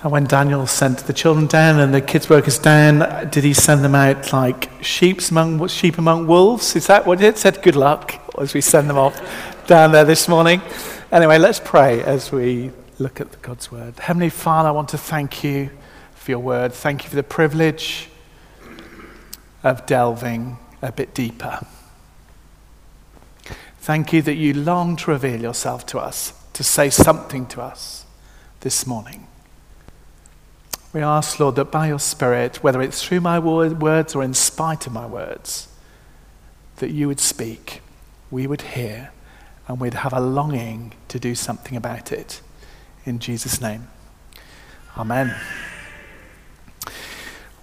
And when Daniel sent the children down and the kids' workers down, did he send them out like sheep among, sheep among wolves? Is that what it said? Good luck as we send them off down there this morning. Anyway, let's pray as we look at God's word. Heavenly Father, I want to thank you for your word. Thank you for the privilege of delving a bit deeper. Thank you that you long to reveal yourself to us, to say something to us this morning. We ask, Lord, that by your Spirit, whether it's through my words or in spite of my words, that you would speak, we would hear, and we'd have a longing to do something about it. In Jesus' name. Amen.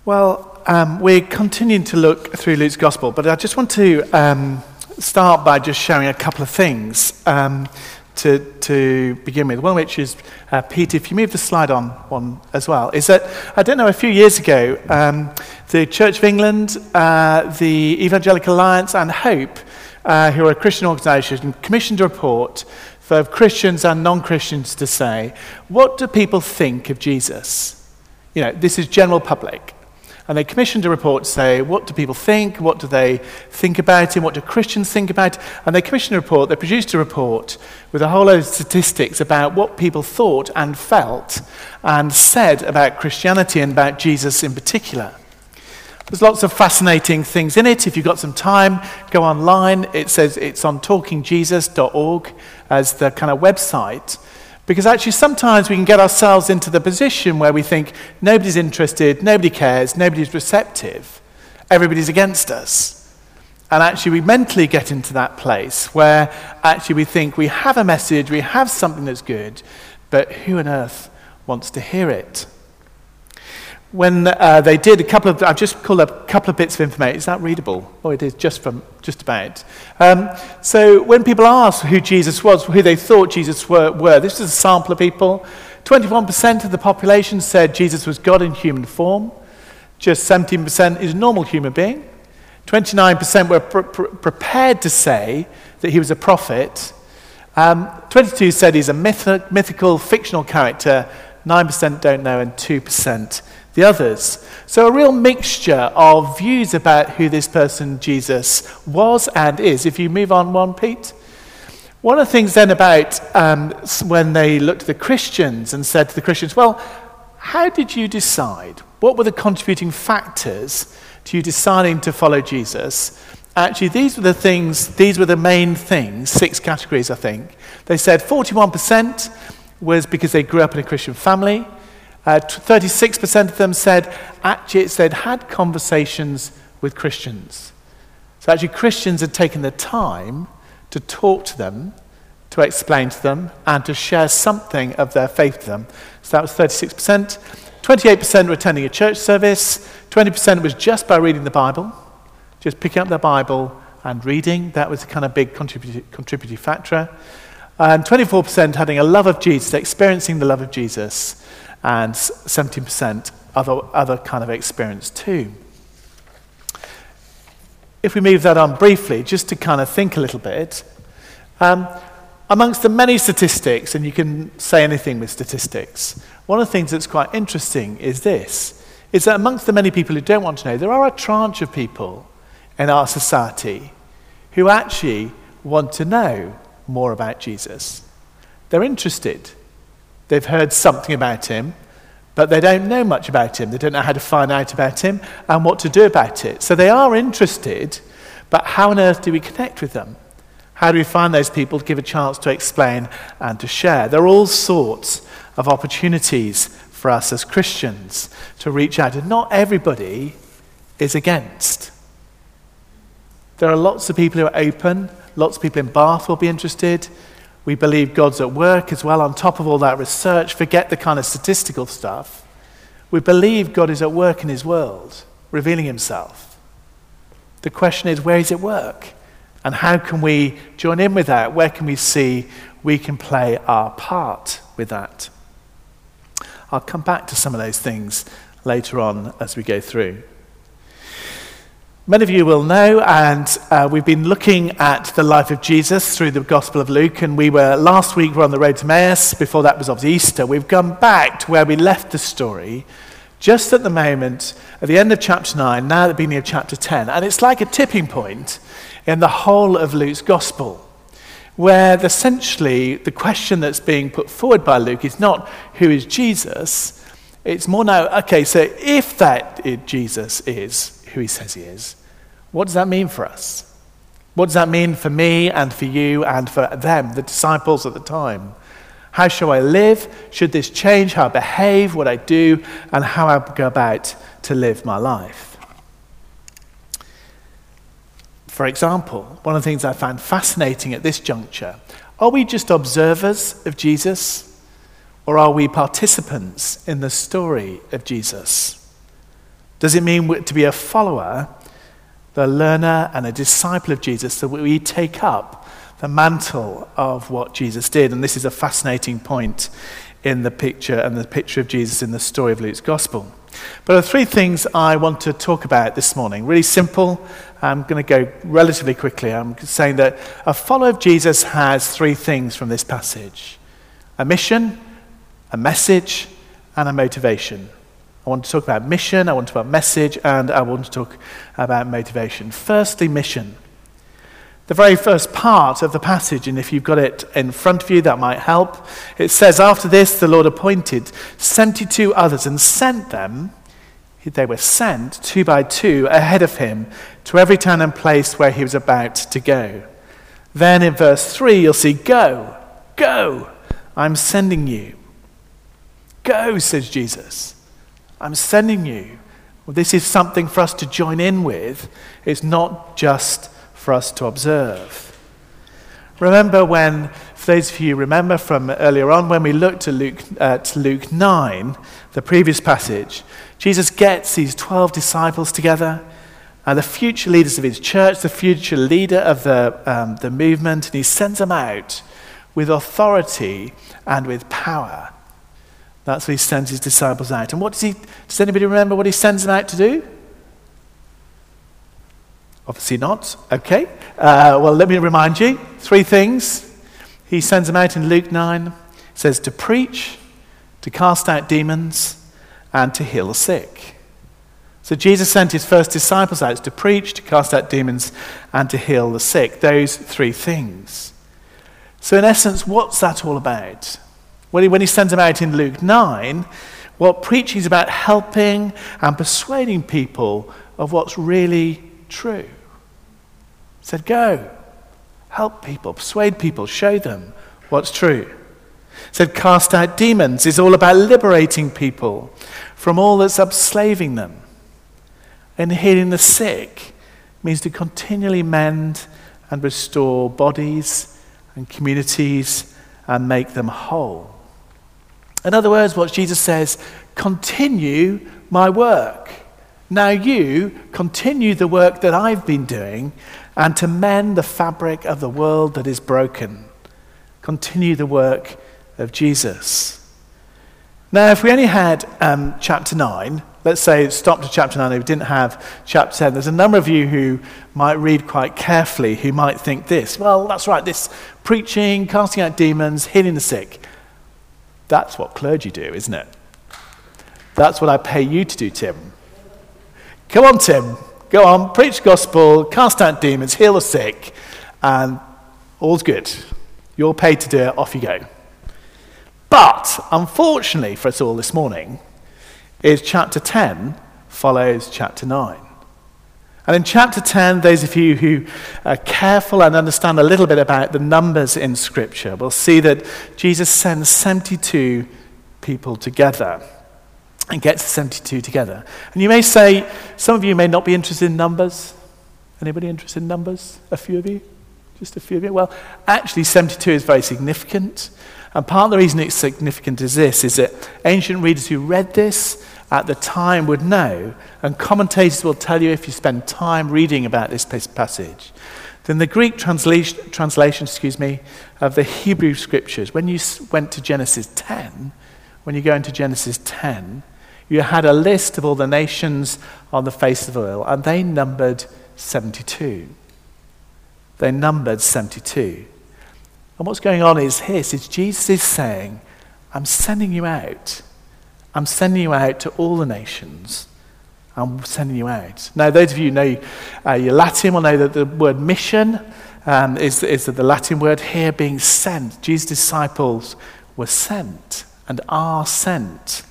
Well, um, we're continuing to look through Luke's Gospel, but I just want to um, start by just sharing a couple of things. Um, to, to begin with. One which is, uh, Pete, if you move the slide on one as well, is that, I don't know, a few years ago, um, the Church of England, uh, the Evangelical Alliance, and Hope, uh, who are a Christian organisation, commissioned a report for Christians and non Christians to say, what do people think of Jesus? You know, this is general public. And they commissioned a report to say, what do people think? What do they think about him? What do Christians think about? And they commissioned a report, they produced a report with a whole load of statistics about what people thought and felt and said about Christianity and about Jesus in particular. There's lots of fascinating things in it. If you've got some time, go online. It says it's on talkingjesus.org as the kind of website. Because actually, sometimes we can get ourselves into the position where we think nobody's interested, nobody cares, nobody's receptive, everybody's against us. And actually, we mentally get into that place where actually we think we have a message, we have something that's good, but who on earth wants to hear it? When uh, they did a couple of, I've just called up a couple of bits of information. Is that readable? Oh, it is just from, just about. Um, so when people asked who Jesus was, who they thought Jesus were, were, this is a sample of people. 21% of the population said Jesus was God in human form. Just 17% is a normal human being. 29% were pr- pr- prepared to say that he was a prophet. Um, 22 said he's a myth- mythical, fictional character. 9% don't know, and 2% the others. So, a real mixture of views about who this person, Jesus, was and is. If you move on one, Pete. One of the things then about um, when they looked at the Christians and said to the Christians, well, how did you decide? What were the contributing factors to you deciding to follow Jesus? Actually, these were the things, these were the main things, six categories, I think. They said 41% was because they grew up in a Christian family. Uh, 36% of them said actually they'd had conversations with Christians. So actually, Christians had taken the time to talk to them, to explain to them, and to share something of their faith to them. So that was 36%. 28% were attending a church service. 20% was just by reading the Bible, just picking up the Bible and reading. That was a kind of big contributing, contributing factor. And 24% having a love of Jesus, experiencing the love of Jesus and 17% other, other kind of experience too. If we move that on briefly, just to kind of think a little bit, um, amongst the many statistics, and you can say anything with statistics, one of the things that's quite interesting is this, is that amongst the many people who don't want to know, there are a tranche of people in our society who actually want to know more about Jesus. They're interested. They've heard something about him, but they don't know much about him. They don't know how to find out about him and what to do about it. So they are interested, but how on earth do we connect with them? How do we find those people to give a chance to explain and to share? There are all sorts of opportunities for us as Christians to reach out, and not everybody is against. There are lots of people who are open, lots of people in Bath will be interested. We believe God's at work as well on top of all that research. Forget the kind of statistical stuff. We believe God is at work in his world, revealing himself. The question is, where is it work? And how can we join in with that? Where can we see we can play our part with that? I'll come back to some of those things later on as we go through. Many of you will know, and uh, we've been looking at the life of Jesus through the Gospel of Luke. And we were last week we were on the road to Emmaus. Before that was obviously Easter. We've gone back to where we left the story, just at the moment at the end of chapter nine, now at the beginning of chapter ten, and it's like a tipping point in the whole of Luke's Gospel, where essentially the question that's being put forward by Luke is not who is Jesus. It's more now, okay, so if that Jesus is who he says he is, what does that mean for us? What does that mean for me and for you and for them, the disciples at the time? How shall I live? Should this change how I behave, what I do, and how I go about to live my life? For example, one of the things I found fascinating at this juncture are we just observers of Jesus, or are we participants in the story of Jesus? Does it mean to be a follower, the learner, and a disciple of Jesus, that we take up the mantle of what Jesus did? And this is a fascinating point in the picture and the picture of Jesus in the story of Luke's gospel. But there are three things I want to talk about this morning. Really simple. I'm going to go relatively quickly. I'm saying that a follower of Jesus has three things from this passage a mission, a message, and a motivation. I want to talk about mission, I want to talk about message, and I want to talk about motivation. Firstly, mission. The very first part of the passage, and if you've got it in front of you, that might help. It says, After this, the Lord appointed 72 others and sent them, they were sent two by two ahead of him to every town and place where he was about to go. Then in verse 3, you'll see, Go, go, I'm sending you. Go, says Jesus. I'm sending you. Well, this is something for us to join in with. It's not just for us to observe. Remember when, for those of you remember from earlier on, when we looked at Luke, at Luke 9, the previous passage, Jesus gets these 12 disciples together, and the future leaders of his church, the future leader of the, um, the movement, and he sends them out with authority and with power. That's what he sends his disciples out. And what does he, does anybody remember what he sends them out to do? Obviously not. Okay. Uh, well, let me remind you three things. He sends them out in Luke 9. He says to preach, to cast out demons, and to heal the sick. So Jesus sent his first disciples out to preach, to cast out demons, and to heal the sick. Those three things. So, in essence, what's that all about? When he, when he sends them out in Luke 9, what preaching is about helping and persuading people of what's really true. He said, Go, help people, persuade people, show them what's true. He said, Cast out demons is all about liberating people from all that's upslaving them. And healing the sick means to continually mend and restore bodies and communities and make them whole. In other words, what Jesus says, continue my work. Now you continue the work that I've been doing and to mend the fabric of the world that is broken. Continue the work of Jesus. Now, if we only had um, chapter 9, let's say stop to chapter 9, if we didn't have chapter 10, there's a number of you who might read quite carefully who might think this. Well, that's right, this preaching, casting out demons, healing the sick. That's what clergy do, isn't it? That's what I pay you to do, Tim. Come on, Tim. Go on, preach gospel, cast out demons, heal the sick, and all's good. You're paid to do it, off you go. But unfortunately for us all this morning, is chapter 10 follows chapter 9. And in chapter 10, those of you who are careful and understand a little bit about the numbers in Scripture will see that Jesus sends 72 people together and gets 72 together. And you may say, some of you may not be interested in numbers. Anybody interested in numbers? A few of you? Just a few of you? Well, actually, 72 is very significant. And part of the reason it's significant is this, is that ancient readers who read this at the time would know, and commentators will tell you if you spend time reading about this passage, then the Greek translation, translation excuse me, of the Hebrew scriptures, when you went to Genesis 10, when you go into Genesis 10, you had a list of all the nations on the face of the earth, and they numbered 72. They numbered 72. And what's going on is this is Jesus is saying, I'm sending you out. I'm sending you out to all the nations. I'm sending you out. Now, those of you who know uh, your Latin will know that the word mission um, is, is the Latin word here being sent. Jesus' disciples were sent and are sent.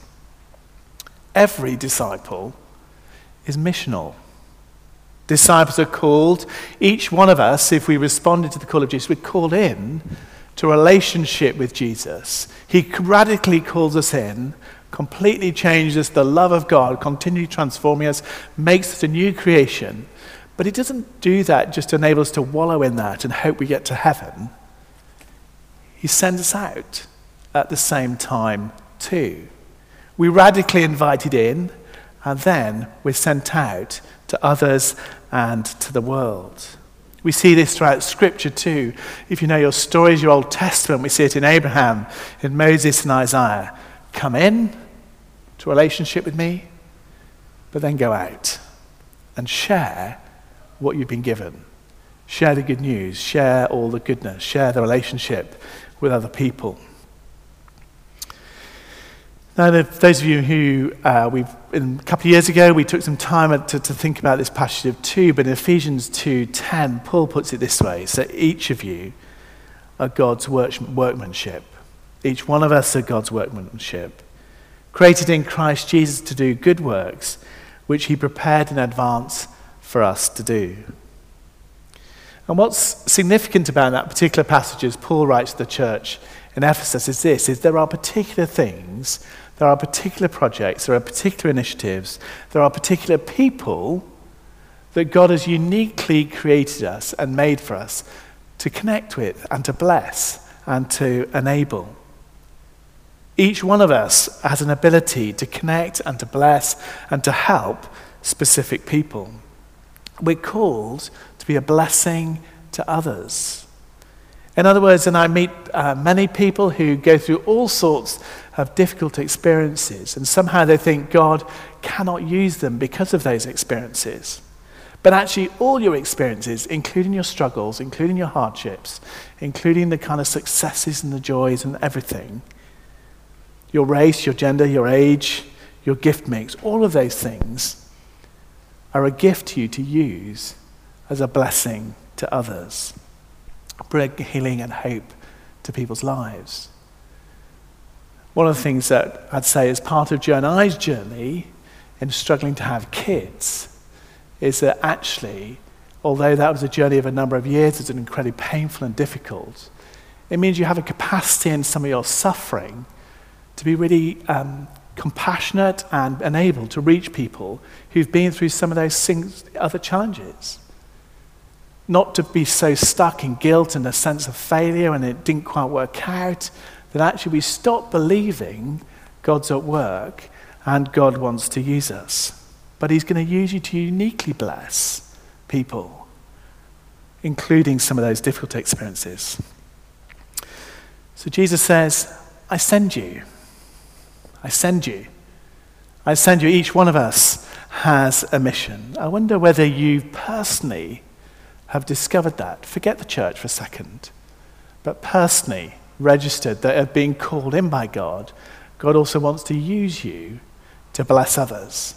Every disciple is missional. Disciples are called, each one of us, if we responded to the call of Jesus, we're called in to relationship with Jesus. He radically calls us in, completely changes us, the love of God, continually transforming us, makes us a new creation. But He doesn't do that just to enable us to wallow in that and hope we get to heaven. He sends us out at the same time, too. We're radically invited in, and then we're sent out to others and to the world. We see this throughout Scripture too. If you know your stories, your Old Testament, we see it in Abraham, in Moses, and Isaiah. Come in to relationship with me, but then go out and share what you've been given. Share the good news, share all the goodness, share the relationship with other people. Now, those of you who uh, we've, in, a couple of years ago, we took some time to, to think about this passage of 2, but in Ephesians 2.10, Paul puts it this way, so each of you are God's workmanship. Each one of us are God's workmanship, created in Christ Jesus to do good works, which he prepared in advance for us to do. And what's significant about that particular passage as Paul writes to the church in Ephesus is this, is there are particular things there are particular projects, there are particular initiatives, there are particular people that God has uniquely created us and made for us to connect with and to bless and to enable. Each one of us has an ability to connect and to bless and to help specific people. We're called to be a blessing to others. In other words, and I meet uh, many people who go through all sorts of difficult experiences, and somehow they think God cannot use them because of those experiences. But actually, all your experiences, including your struggles, including your hardships, including the kind of successes and the joys and everything, your race, your gender, your age, your gift mix, all of those things are a gift to you to use as a blessing to others bring healing and hope to people's lives. One of the things that I'd say is part of Joe and I's journey in struggling to have kids is that actually, although that was a journey of a number of years, it's incredibly painful and difficult, it means you have a capacity in some of your suffering to be really um, compassionate and, and able to reach people who've been through some of those things, other challenges not to be so stuck in guilt and a sense of failure and it didn't quite work out, that actually we stop believing God's at work and God wants to use us. But He's going to use you to uniquely bless people, including some of those difficult experiences. So Jesus says, I send you. I send you. I send you. Each one of us has a mission. I wonder whether you personally have discovered that. Forget the church for a second. But personally, registered that are being called in by God, God also wants to use you to bless others.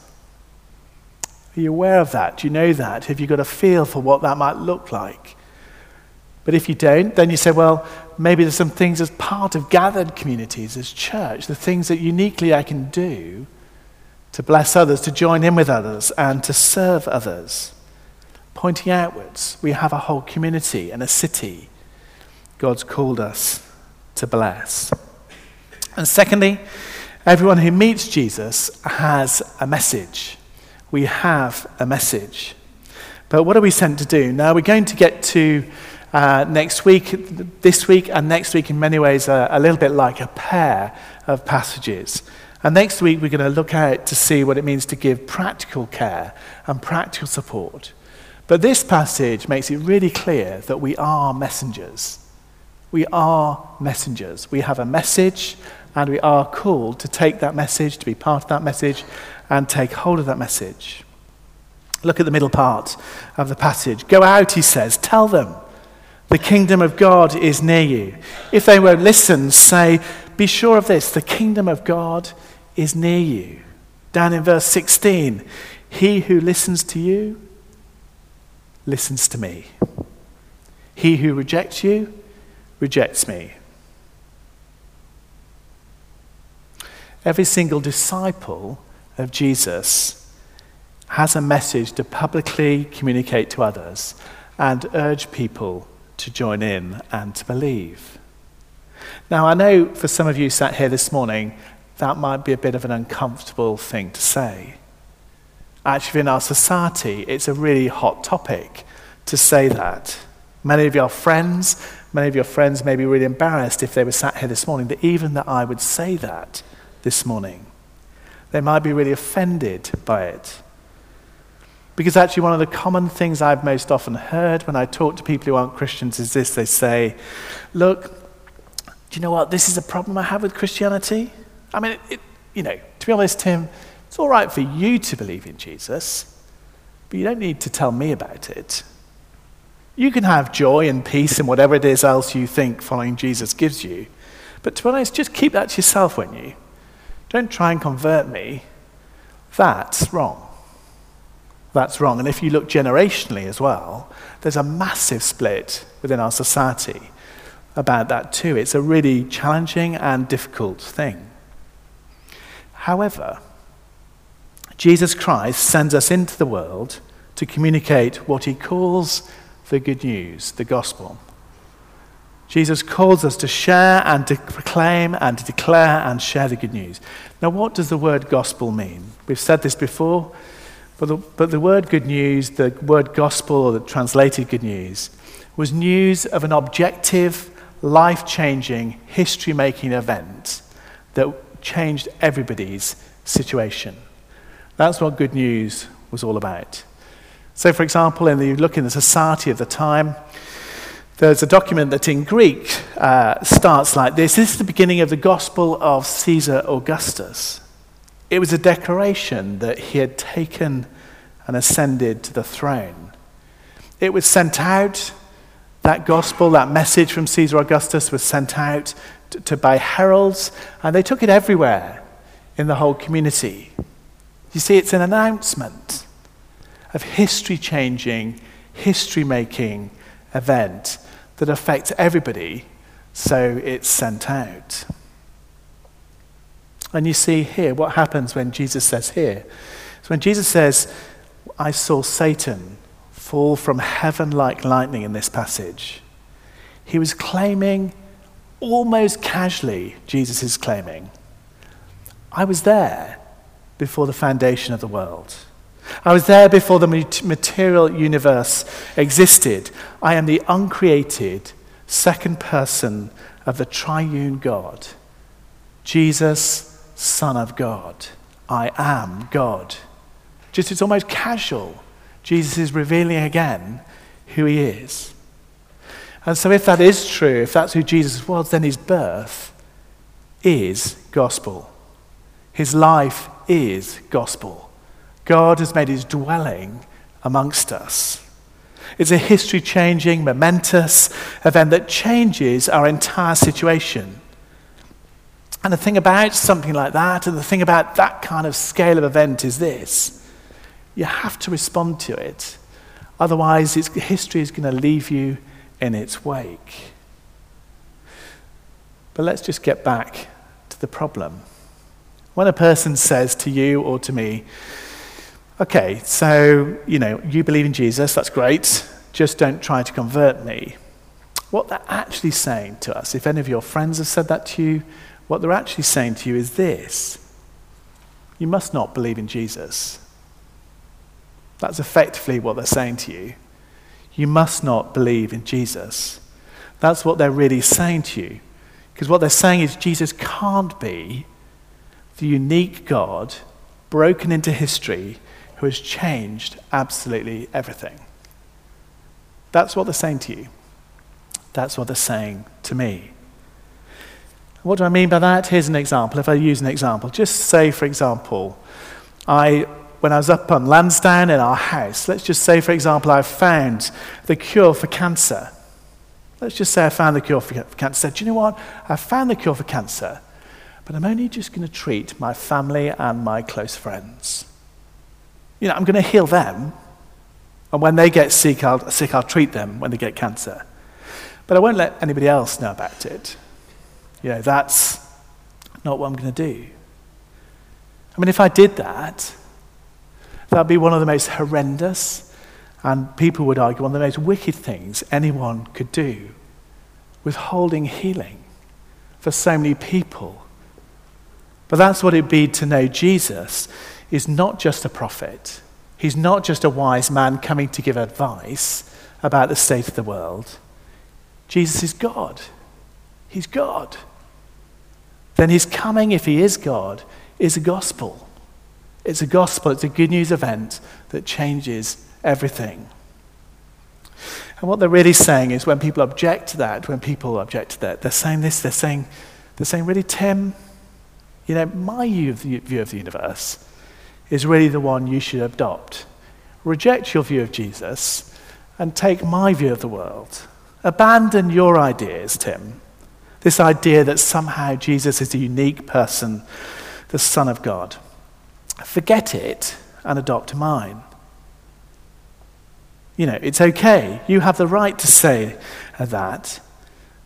Are you aware of that? Do you know that? Have you got a feel for what that might look like? But if you don't, then you say, well, maybe there's some things as part of gathered communities, as church, the things that uniquely I can do to bless others, to join in with others, and to serve others pointing outwards. We have a whole community and a city God's called us to bless. And secondly, everyone who meets Jesus has a message. We have a message. But what are we sent to do? Now, we're going to get to uh, next week, this week, and next week, in many ways, are a little bit like a pair of passages. And next week, we're going to look at to see what it means to give practical care and practical support but this passage makes it really clear that we are messengers. We are messengers. We have a message, and we are called to take that message, to be part of that message, and take hold of that message. Look at the middle part of the passage. Go out, he says, tell them the kingdom of God is near you. If they won't listen, say, Be sure of this the kingdom of God is near you. Down in verse 16, he who listens to you listens to me. He who rejects you rejects me. Every single disciple of Jesus has a message to publicly communicate to others and urge people to join in and to believe. Now, I know for some of you sat here this morning, that might be a bit of an uncomfortable thing to say. Actually, in our society, it's a really hot topic to say that. Many of your friends, many of your friends may be really embarrassed if they were sat here this morning, that even that I would say that this morning. They might be really offended by it. Because actually, one of the common things I've most often heard when I talk to people who aren't Christians is this they say, Look, do you know what? This is a problem I have with Christianity. I mean, it, it, you know, to be honest, Tim, it's all right for you to believe in Jesus, but you don't need to tell me about it. You can have joy and peace and whatever it is else you think following Jesus gives you. But to be honest, just keep that to yourself won't you. Don't try and convert me. That's wrong that's wrong. And if you look generationally as well, there's a massive split within our society about that too. It's a really challenging and difficult thing. However, Jesus Christ sends us into the world to communicate what he calls the good news, the gospel. Jesus calls us to share and to proclaim and to declare and share the good news. Now, what does the word gospel mean? We've said this before. But the, but the word good news, the word gospel, or the translated good news, was news of an objective, life changing, history making event that changed everybody's situation. That's what good news was all about. So, for example, in the, you look in the society of the time, there's a document that in Greek uh, starts like this. This is the beginning of the Gospel of Caesar Augustus. It was a declaration that he had taken and ascended to the throne. It was sent out, that gospel, that message from Caesar Augustus was sent out to, to by heralds, and they took it everywhere in the whole community. You see, it's an announcement of history changing, history making event that affects everybody, so it's sent out. And you see here what happens when Jesus says here. So when Jesus says, I saw Satan fall from heaven like lightning in this passage, he was claiming, almost casually, Jesus is claiming, I was there before the foundation of the world. I was there before the material universe existed. I am the uncreated second person of the triune God. Jesus Son of God. I am God. Just it's almost casual. Jesus is revealing again who he is. And so, if that is true, if that's who Jesus was, then his birth is gospel. His life is gospel. God has made his dwelling amongst us. It's a history changing, momentous event that changes our entire situation. And the thing about something like that, and the thing about that kind of scale of event is this you have to respond to it. Otherwise, history is going to leave you in its wake. But let's just get back to the problem. When a person says to you or to me, okay, so, you know, you believe in Jesus, that's great, just don't try to convert me. What they're actually saying to us, if any of your friends have said that to you, what they're actually saying to you is this you must not believe in Jesus. That's effectively what they're saying to you. You must not believe in Jesus. That's what they're really saying to you. Because what they're saying is Jesus can't be the unique God broken into history who has changed absolutely everything. That's what they're saying to you. That's what they're saying to me. What do I mean by that? Here's an example. If I use an example, just say, for example, I when I was up on Lansdowne in our house, let's just say, for example, I found the cure for cancer. Let's just say I found the cure for cancer. Do you know what? I found the cure for cancer, but I'm only just going to treat my family and my close friends. You know, I'm going to heal them, and when they get sick I'll, sick, I'll treat them when they get cancer. But I won't let anybody else know about it. You know, that's not what I'm going to do. I mean, if I did that, that would be one of the most horrendous, and people would argue, one of the most wicked things anyone could do, withholding healing for so many people. But that's what it'd be to know Jesus is not just a prophet. He's not just a wise man coming to give advice about the state of the world. Jesus is God. He's God. Then his coming, if he is God, is a gospel. It's a gospel, it's a good news event that changes everything. And what they're really saying is when people object to that, when people object to that, they're saying this, they're saying, they're saying really, Tim, you know, my view of the, view of the universe is really the one you should adopt. Reject your view of Jesus and take my view of the world. Abandon your ideas, Tim. This idea that somehow Jesus is a unique person, the Son of God. Forget it and adopt mine. You know, it's okay. You have the right to say that.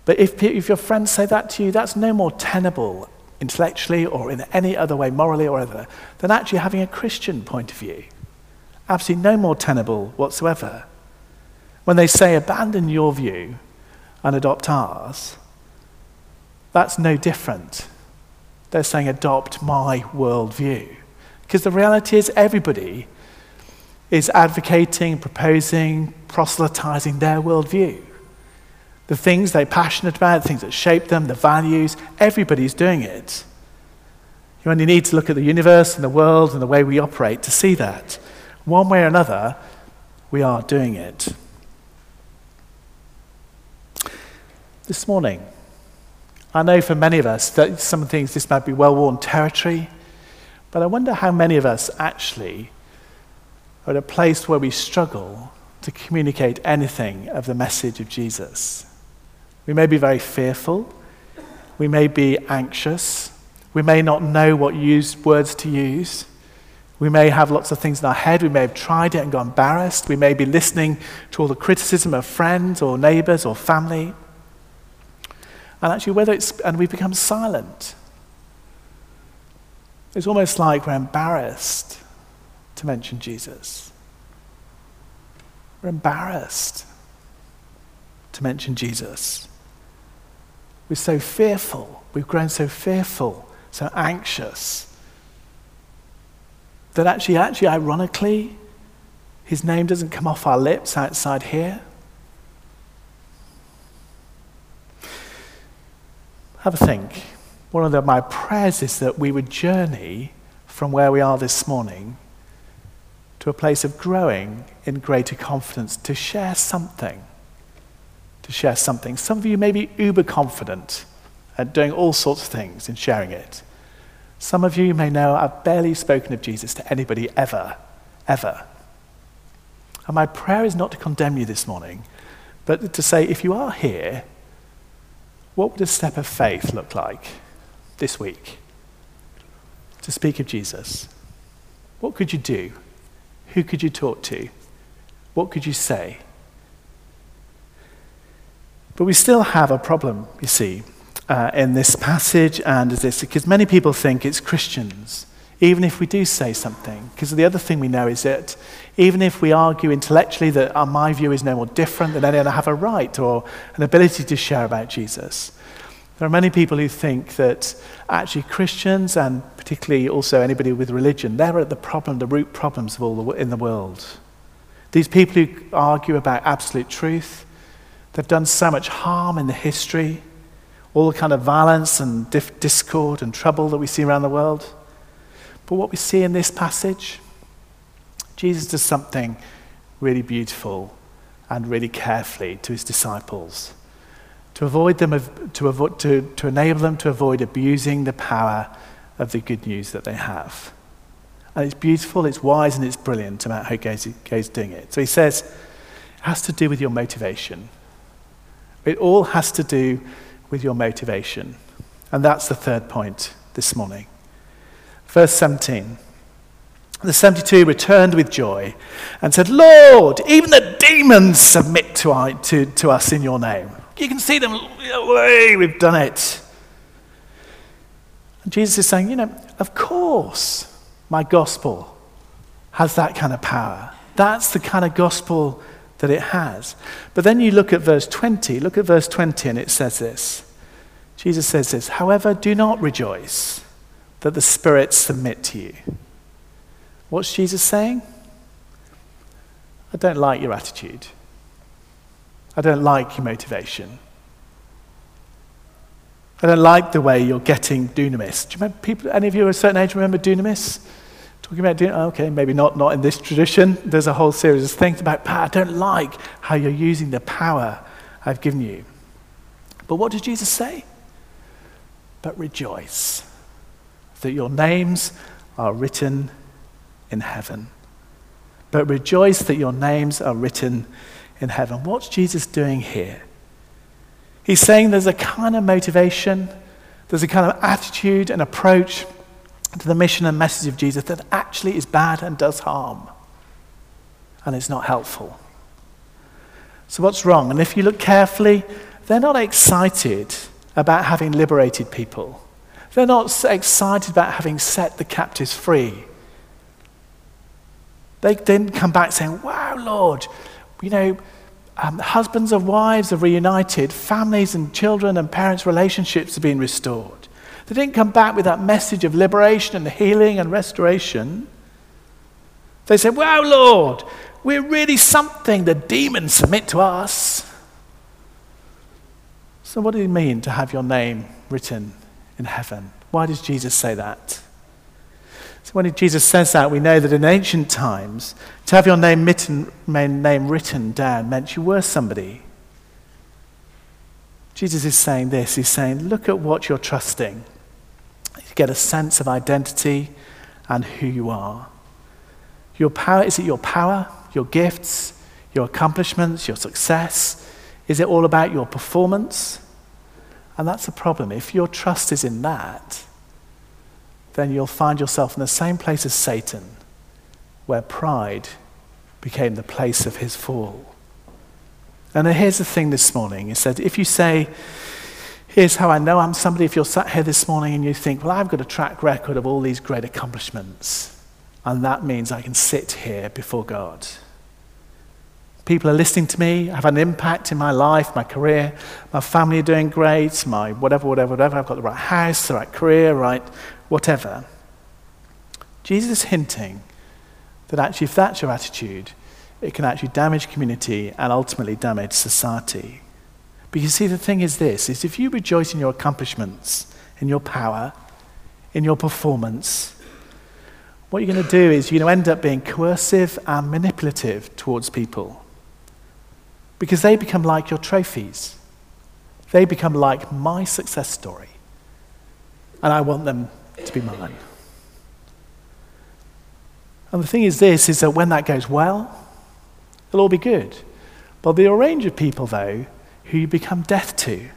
But if, if your friends say that to you, that's no more tenable intellectually or in any other way, morally or other, than actually having a Christian point of view. Absolutely no more tenable whatsoever. When they say abandon your view and adopt ours, that's no different. They're saying adopt my worldview. Because the reality is, everybody is advocating, proposing, proselytizing their worldview the things they're passionate about, the things that shape them, the values, everybody's doing it. You only need to look at the universe and the world and the way we operate to see that. One way or another, we are doing it. This morning, I know for many of us that some things this might be well worn territory, but I wonder how many of us actually are at a place where we struggle to communicate anything of the message of Jesus. We may be very fearful. We may be anxious. We may not know what use, words to use. We may have lots of things in our head. We may have tried it and got embarrassed. We may be listening to all the criticism of friends or neighbors or family. And actually, whether it's, and we become silent. It's almost like we're embarrassed to mention Jesus. We're embarrassed to mention Jesus. We're so fearful. We've grown so fearful, so anxious, that actually, actually, ironically, his name doesn't come off our lips outside here. Have a think. One of the, my prayers is that we would journey from where we are this morning to a place of growing in greater confidence to share something to share something. Some of you may be uber confident at doing all sorts of things and sharing it. Some of you may know I've barely spoken of Jesus to anybody ever, ever. And my prayer is not to condemn you this morning, but to say if you are here, what would a step of faith look like this week? To speak of Jesus. What could you do? Who could you talk to? What could you say? But we still have a problem, you see, uh, in this passage and this, because many people think it's Christians, even if we do say something. Because the other thing we know is that even if we argue intellectually that uh, my view is no more different than anyone, I have a right or an ability to share about Jesus. There are many people who think that actually Christians, and particularly also anybody with religion, they're at the problem, the root problems of all the, in the world. These people who argue about absolute truth, They've done so much harm in the history, all the kind of violence and dif- discord and trouble that we see around the world. But what we see in this passage, Jesus does something really beautiful and really carefully to his disciples to avoid them to, avoid, to, to enable them to avoid abusing the power of the good news that they have. And it's beautiful, it's wise, and it's brilliant about how Gay's doing it. So he says, it has to do with your motivation. It all has to do with your motivation. And that's the third point this morning. Verse 17. The 72 returned with joy and said, Lord, even the demons submit to, our, to, to us in your name. You can see them, we've done it. And Jesus is saying, you know, of course my gospel has that kind of power. That's the kind of gospel that it has. But then you look at verse 20, look at verse 20, and it says this. Jesus says this, however, do not rejoice that the spirits submit to you. What's Jesus saying? I don't like your attitude. I don't like your motivation. I don't like the way you're getting dunamis. Do you remember people, any of you a certain age remember dunamis? Talking about dunamis, okay, maybe not, not in this tradition. There's a whole series of things about power. I don't like how you're using the power I've given you. But what did Jesus say? But rejoice that your names are written in heaven. But rejoice that your names are written in heaven. What's Jesus doing here? He's saying there's a kind of motivation, there's a kind of attitude and approach to the mission and message of Jesus that actually is bad and does harm. And it's not helpful. So, what's wrong? And if you look carefully, they're not excited about having liberated people. They're not excited about having set the captives free. They didn't come back saying, Wow, Lord, you know, um, husbands and wives are reunited, families and children and parents' relationships are being restored. They didn't come back with that message of liberation and healing and restoration. They said, Wow, Lord, we're really something. The demons submit to us. So, what do you mean to have your name written in heaven? Why does Jesus say that? So when Jesus says that, we know that in ancient times, to have your name written, name written down meant you were somebody. Jesus is saying this He's saying, look at what you're trusting. You get a sense of identity and who you are. Your power, is it your power, your gifts, your accomplishments, your success? Is it all about your performance? And that's the problem. If your trust is in that, then you'll find yourself in the same place as Satan, where pride became the place of his fall. And here's the thing this morning is that if you say, Here's how I know I'm somebody, if you're sat here this morning and you think, Well, I've got a track record of all these great accomplishments, and that means I can sit here before God. People are listening to me, I have an impact in my life, my career, my family are doing great, my whatever, whatever, whatever. I've got the right house, the right career, right whatever. Jesus is hinting that actually, if that's your attitude, it can actually damage community and ultimately damage society. But you see, the thing is this, is if you rejoice in your accomplishments, in your power, in your performance, what you're going to do is you're going to end up being coercive and manipulative towards people. Because they become like your trophies. They become like my success story. And I want them to be mine. And the thing is this, is that when that goes well, it'll all be good. But there are a range of people, though, who you become death to.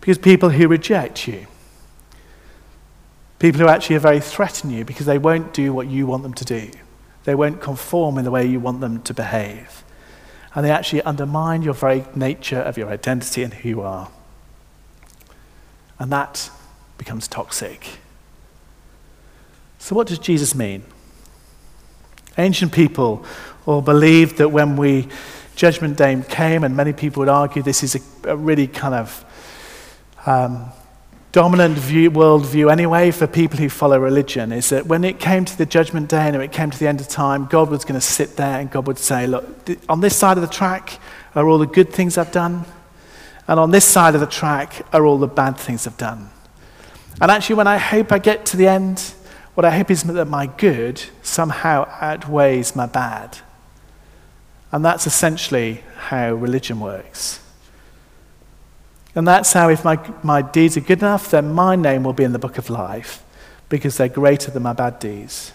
Because people who reject you. People who actually are very threaten you because they won't do what you want them to do. They won't conform in the way you want them to behave. And they actually undermine your very nature of your identity and who you are. And that becomes toxic. So, what does Jesus mean? Ancient people all believed that when we Judgment Day came, and many people would argue this is a, a really kind of um, dominant view, worldview anyway for people who follow religion, is that when it came to the Judgment Day and it came to the end of time, God was going to sit there and God would say, Look, on this side of the track are all the good things I've done, and on this side of the track are all the bad things I've done. And actually, when I hope I get to the end, what I hope is that my good somehow outweighs my bad. And that's essentially how religion works. And that's how, if my, my deeds are good enough, then my name will be in the book of life. because they're greater than my bad deeds.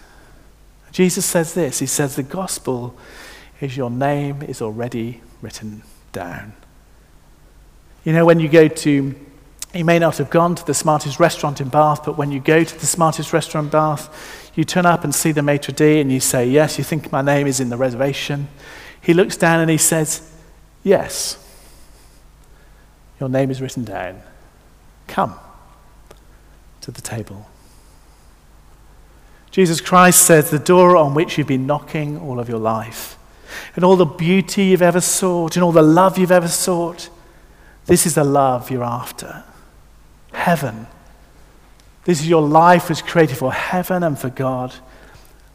Jesus says this He says, The gospel is your name is already written down. You know, when you go to, you may not have gone to the smartest restaurant in Bath, but when you go to the smartest restaurant in Bath, you turn up and see the maitre d' and you say, Yes, you think my name is in the reservation. He looks down and he says, Yes, your name is written down. Come to the table. Jesus Christ says, The door on which you've been knocking all of your life, and all the beauty you've ever sought, and all the love you've ever sought, this is the love you're after. Heaven. This is your life was created for heaven and for God.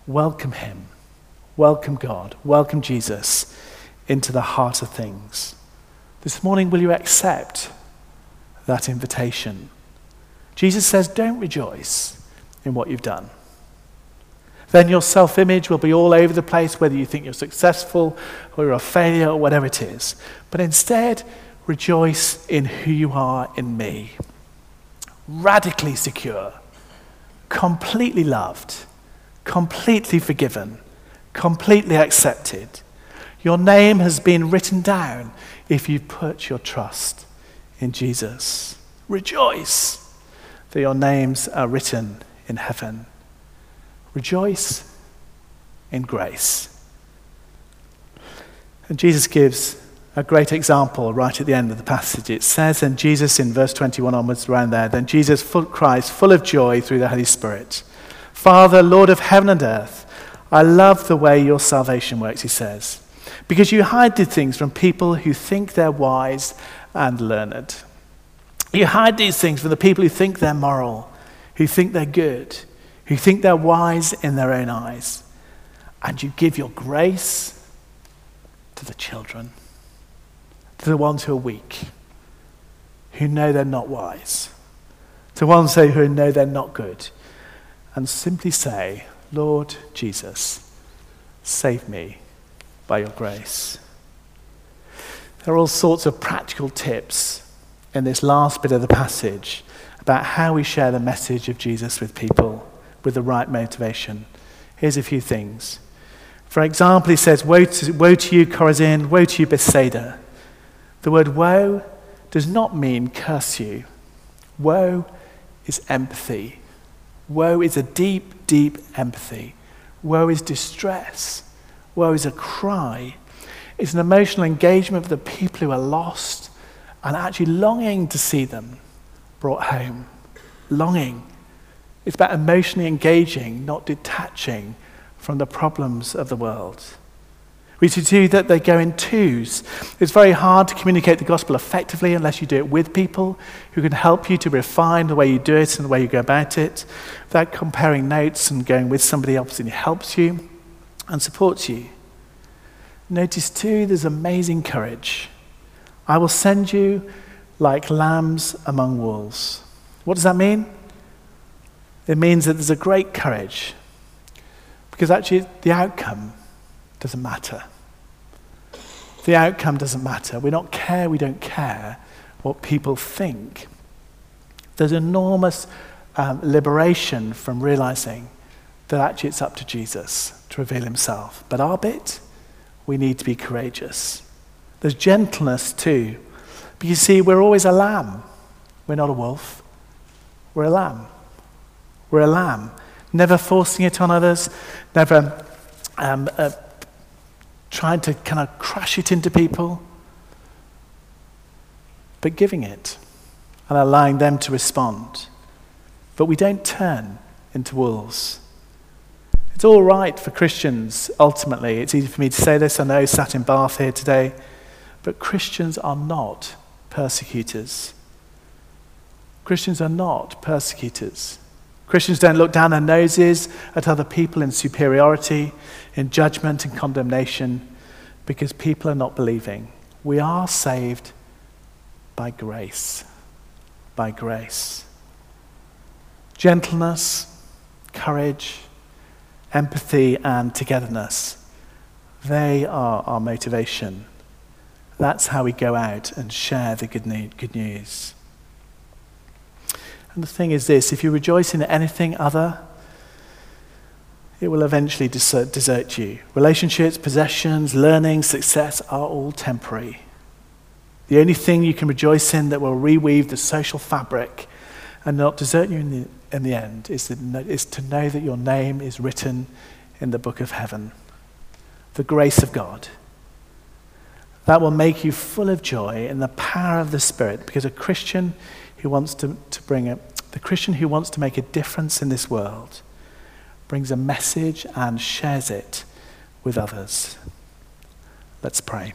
Welcome Him. Welcome God. Welcome Jesus into the heart of things. This morning, will you accept that invitation? Jesus says, Don't rejoice in what you've done. Then your self image will be all over the place, whether you think you're successful or you're a failure or whatever it is. But instead, rejoice in who you are in me. Radically secure, completely loved, completely forgiven, completely accepted. Your name has been written down if you put your trust in Jesus. Rejoice that your names are written in heaven. Rejoice in grace. And Jesus gives a great example right at the end of the passage. It says, and Jesus, in verse 21 onwards, around there, then Jesus full, cries, full of joy through the Holy Spirit, Father, Lord of heaven and earth, I love the way your salvation works, he says, because you hide these things from people who think they're wise and learned. You hide these things from the people who think they're moral, who think they're good, who think they're wise in their own eyes. And you give your grace to the children, to the ones who are weak, who know they're not wise, to the ones who know they're not good, and simply say, Lord Jesus, save me by your grace. There are all sorts of practical tips in this last bit of the passage about how we share the message of Jesus with people with the right motivation. Here's a few things. For example, he says, Woe to, woe to you, Chorazin, woe to you, Bethsaida. The word woe does not mean curse you. Woe is empathy. Woe is a deep, deep empathy. Woe is distress. Is a cry. It's an emotional engagement with the people who are lost and actually longing to see them brought home. Longing. It's about emotionally engaging, not detaching from the problems of the world. We see that they go in twos. It's very hard to communicate the gospel effectively unless you do it with people who can help you to refine the way you do it and the way you go about it. Without comparing notes and going with somebody else who helps you and supports you. Notice too, there's amazing courage. I will send you like lambs among wolves. What does that mean? It means that there's a great courage because actually the outcome doesn't matter. The outcome doesn't matter. We don't care, we don't care what people think. There's enormous um, liberation from realizing that actually it's up to Jesus to reveal himself. But our bit, we need to be courageous. There's gentleness too. But you see, we're always a lamb. We're not a wolf, we're a lamb. We're a lamb, never forcing it on others, never um, uh, trying to kind of crush it into people, but giving it and allowing them to respond. But we don't turn into wolves. It's all right for Christians, ultimately. It's easy for me to say this. I know, sat in Bath here today. But Christians are not persecutors. Christians are not persecutors. Christians don't look down their noses at other people in superiority, in judgment and condemnation, because people are not believing. We are saved by grace. By grace. Gentleness, courage, empathy, and togetherness. They are our motivation. That's how we go out and share the good news. And the thing is this if you rejoice in anything other, it will eventually desert, desert you. Relationships, possessions, learning, success are all temporary. The only thing you can rejoice in that will reweave the social fabric and not desert you in the, in the end is, is to know that your name is written in the book of heaven. The grace of God. That will make you full of joy in the power of the Spirit because a Christian who wants to, to bring it, the Christian who wants to make a difference in this world brings a message and shares it with others. Let's pray.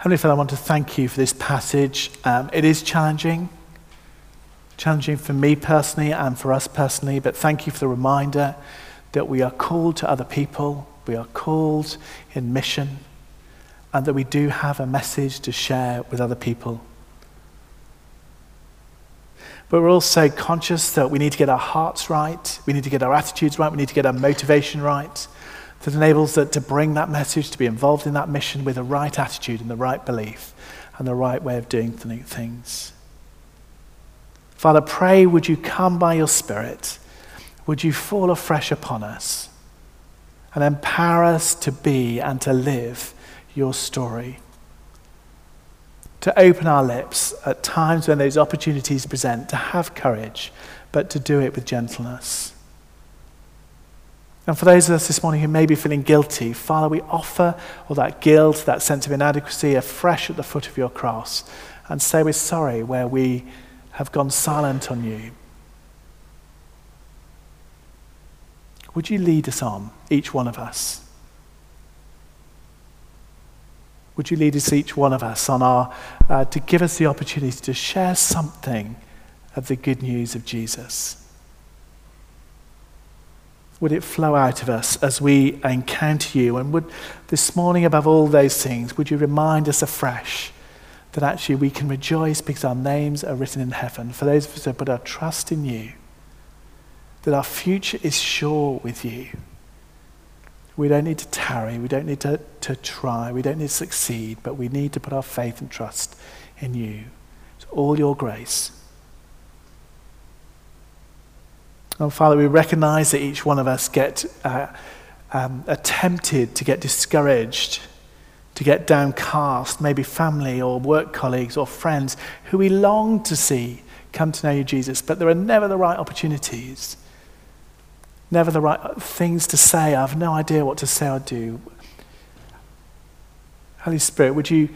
Heavenly Father, I want to thank you for this passage. Um, it is challenging, challenging for me personally and for us personally, but thank you for the reminder that we are called to other people, we are called in mission, and that we do have a message to share with other people. But we're also conscious that we need to get our hearts right, we need to get our attitudes right, we need to get our motivation right that enables us to bring that message, to be involved in that mission with the right attitude and the right belief and the right way of doing things. Father, pray, would you come by your Spirit? Would you fall afresh upon us and empower us to be and to live your story? To open our lips at times when those opportunities present, to have courage, but to do it with gentleness. And for those of us this morning who may be feeling guilty, Father, we offer all that guilt, that sense of inadequacy afresh at the foot of your cross and say we're sorry where we have gone silent on you. Would you lead us on, each one of us? Would you lead us, each one of us, on our, uh, to give us the opportunity to share something of the good news of Jesus? Would it flow out of us as we encounter you? And would this morning, above all those things, would you remind us afresh that actually we can rejoice because our names are written in heaven? For those of us who put our trust in you, that our future is sure with you. We don't need to tarry, we don't need to, to try, we don't need to succeed, but we need to put our faith and trust in you. It's all your grace. Oh, Father, we recognize that each one of us get uh, um, attempted to get discouraged, to get downcast, maybe family or work colleagues or friends who we long to see come to know you, Jesus, but there are never the right opportunities, never the right things to say. I have no idea what to say or do. Holy Spirit, would you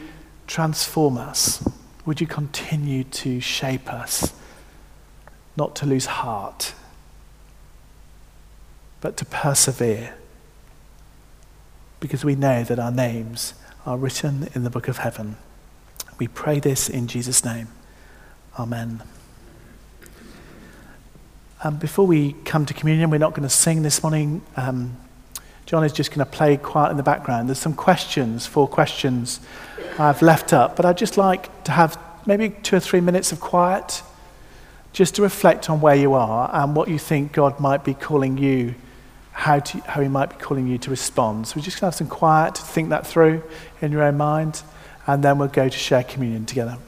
transform us? Would you continue to shape us, not to lose heart? But to persevere. Because we know that our names are written in the book of heaven. We pray this in Jesus' name. Amen. Um, before we come to communion, we're not going to sing this morning. Um, John is just going to play quiet in the background. There's some questions, four questions I've left up, but I'd just like to have maybe two or three minutes of quiet just to reflect on where you are and what you think God might be calling you how, to, how he might be calling you to respond. So we're just going to have some quiet to think that through in your own mind, and then we'll go to share communion together.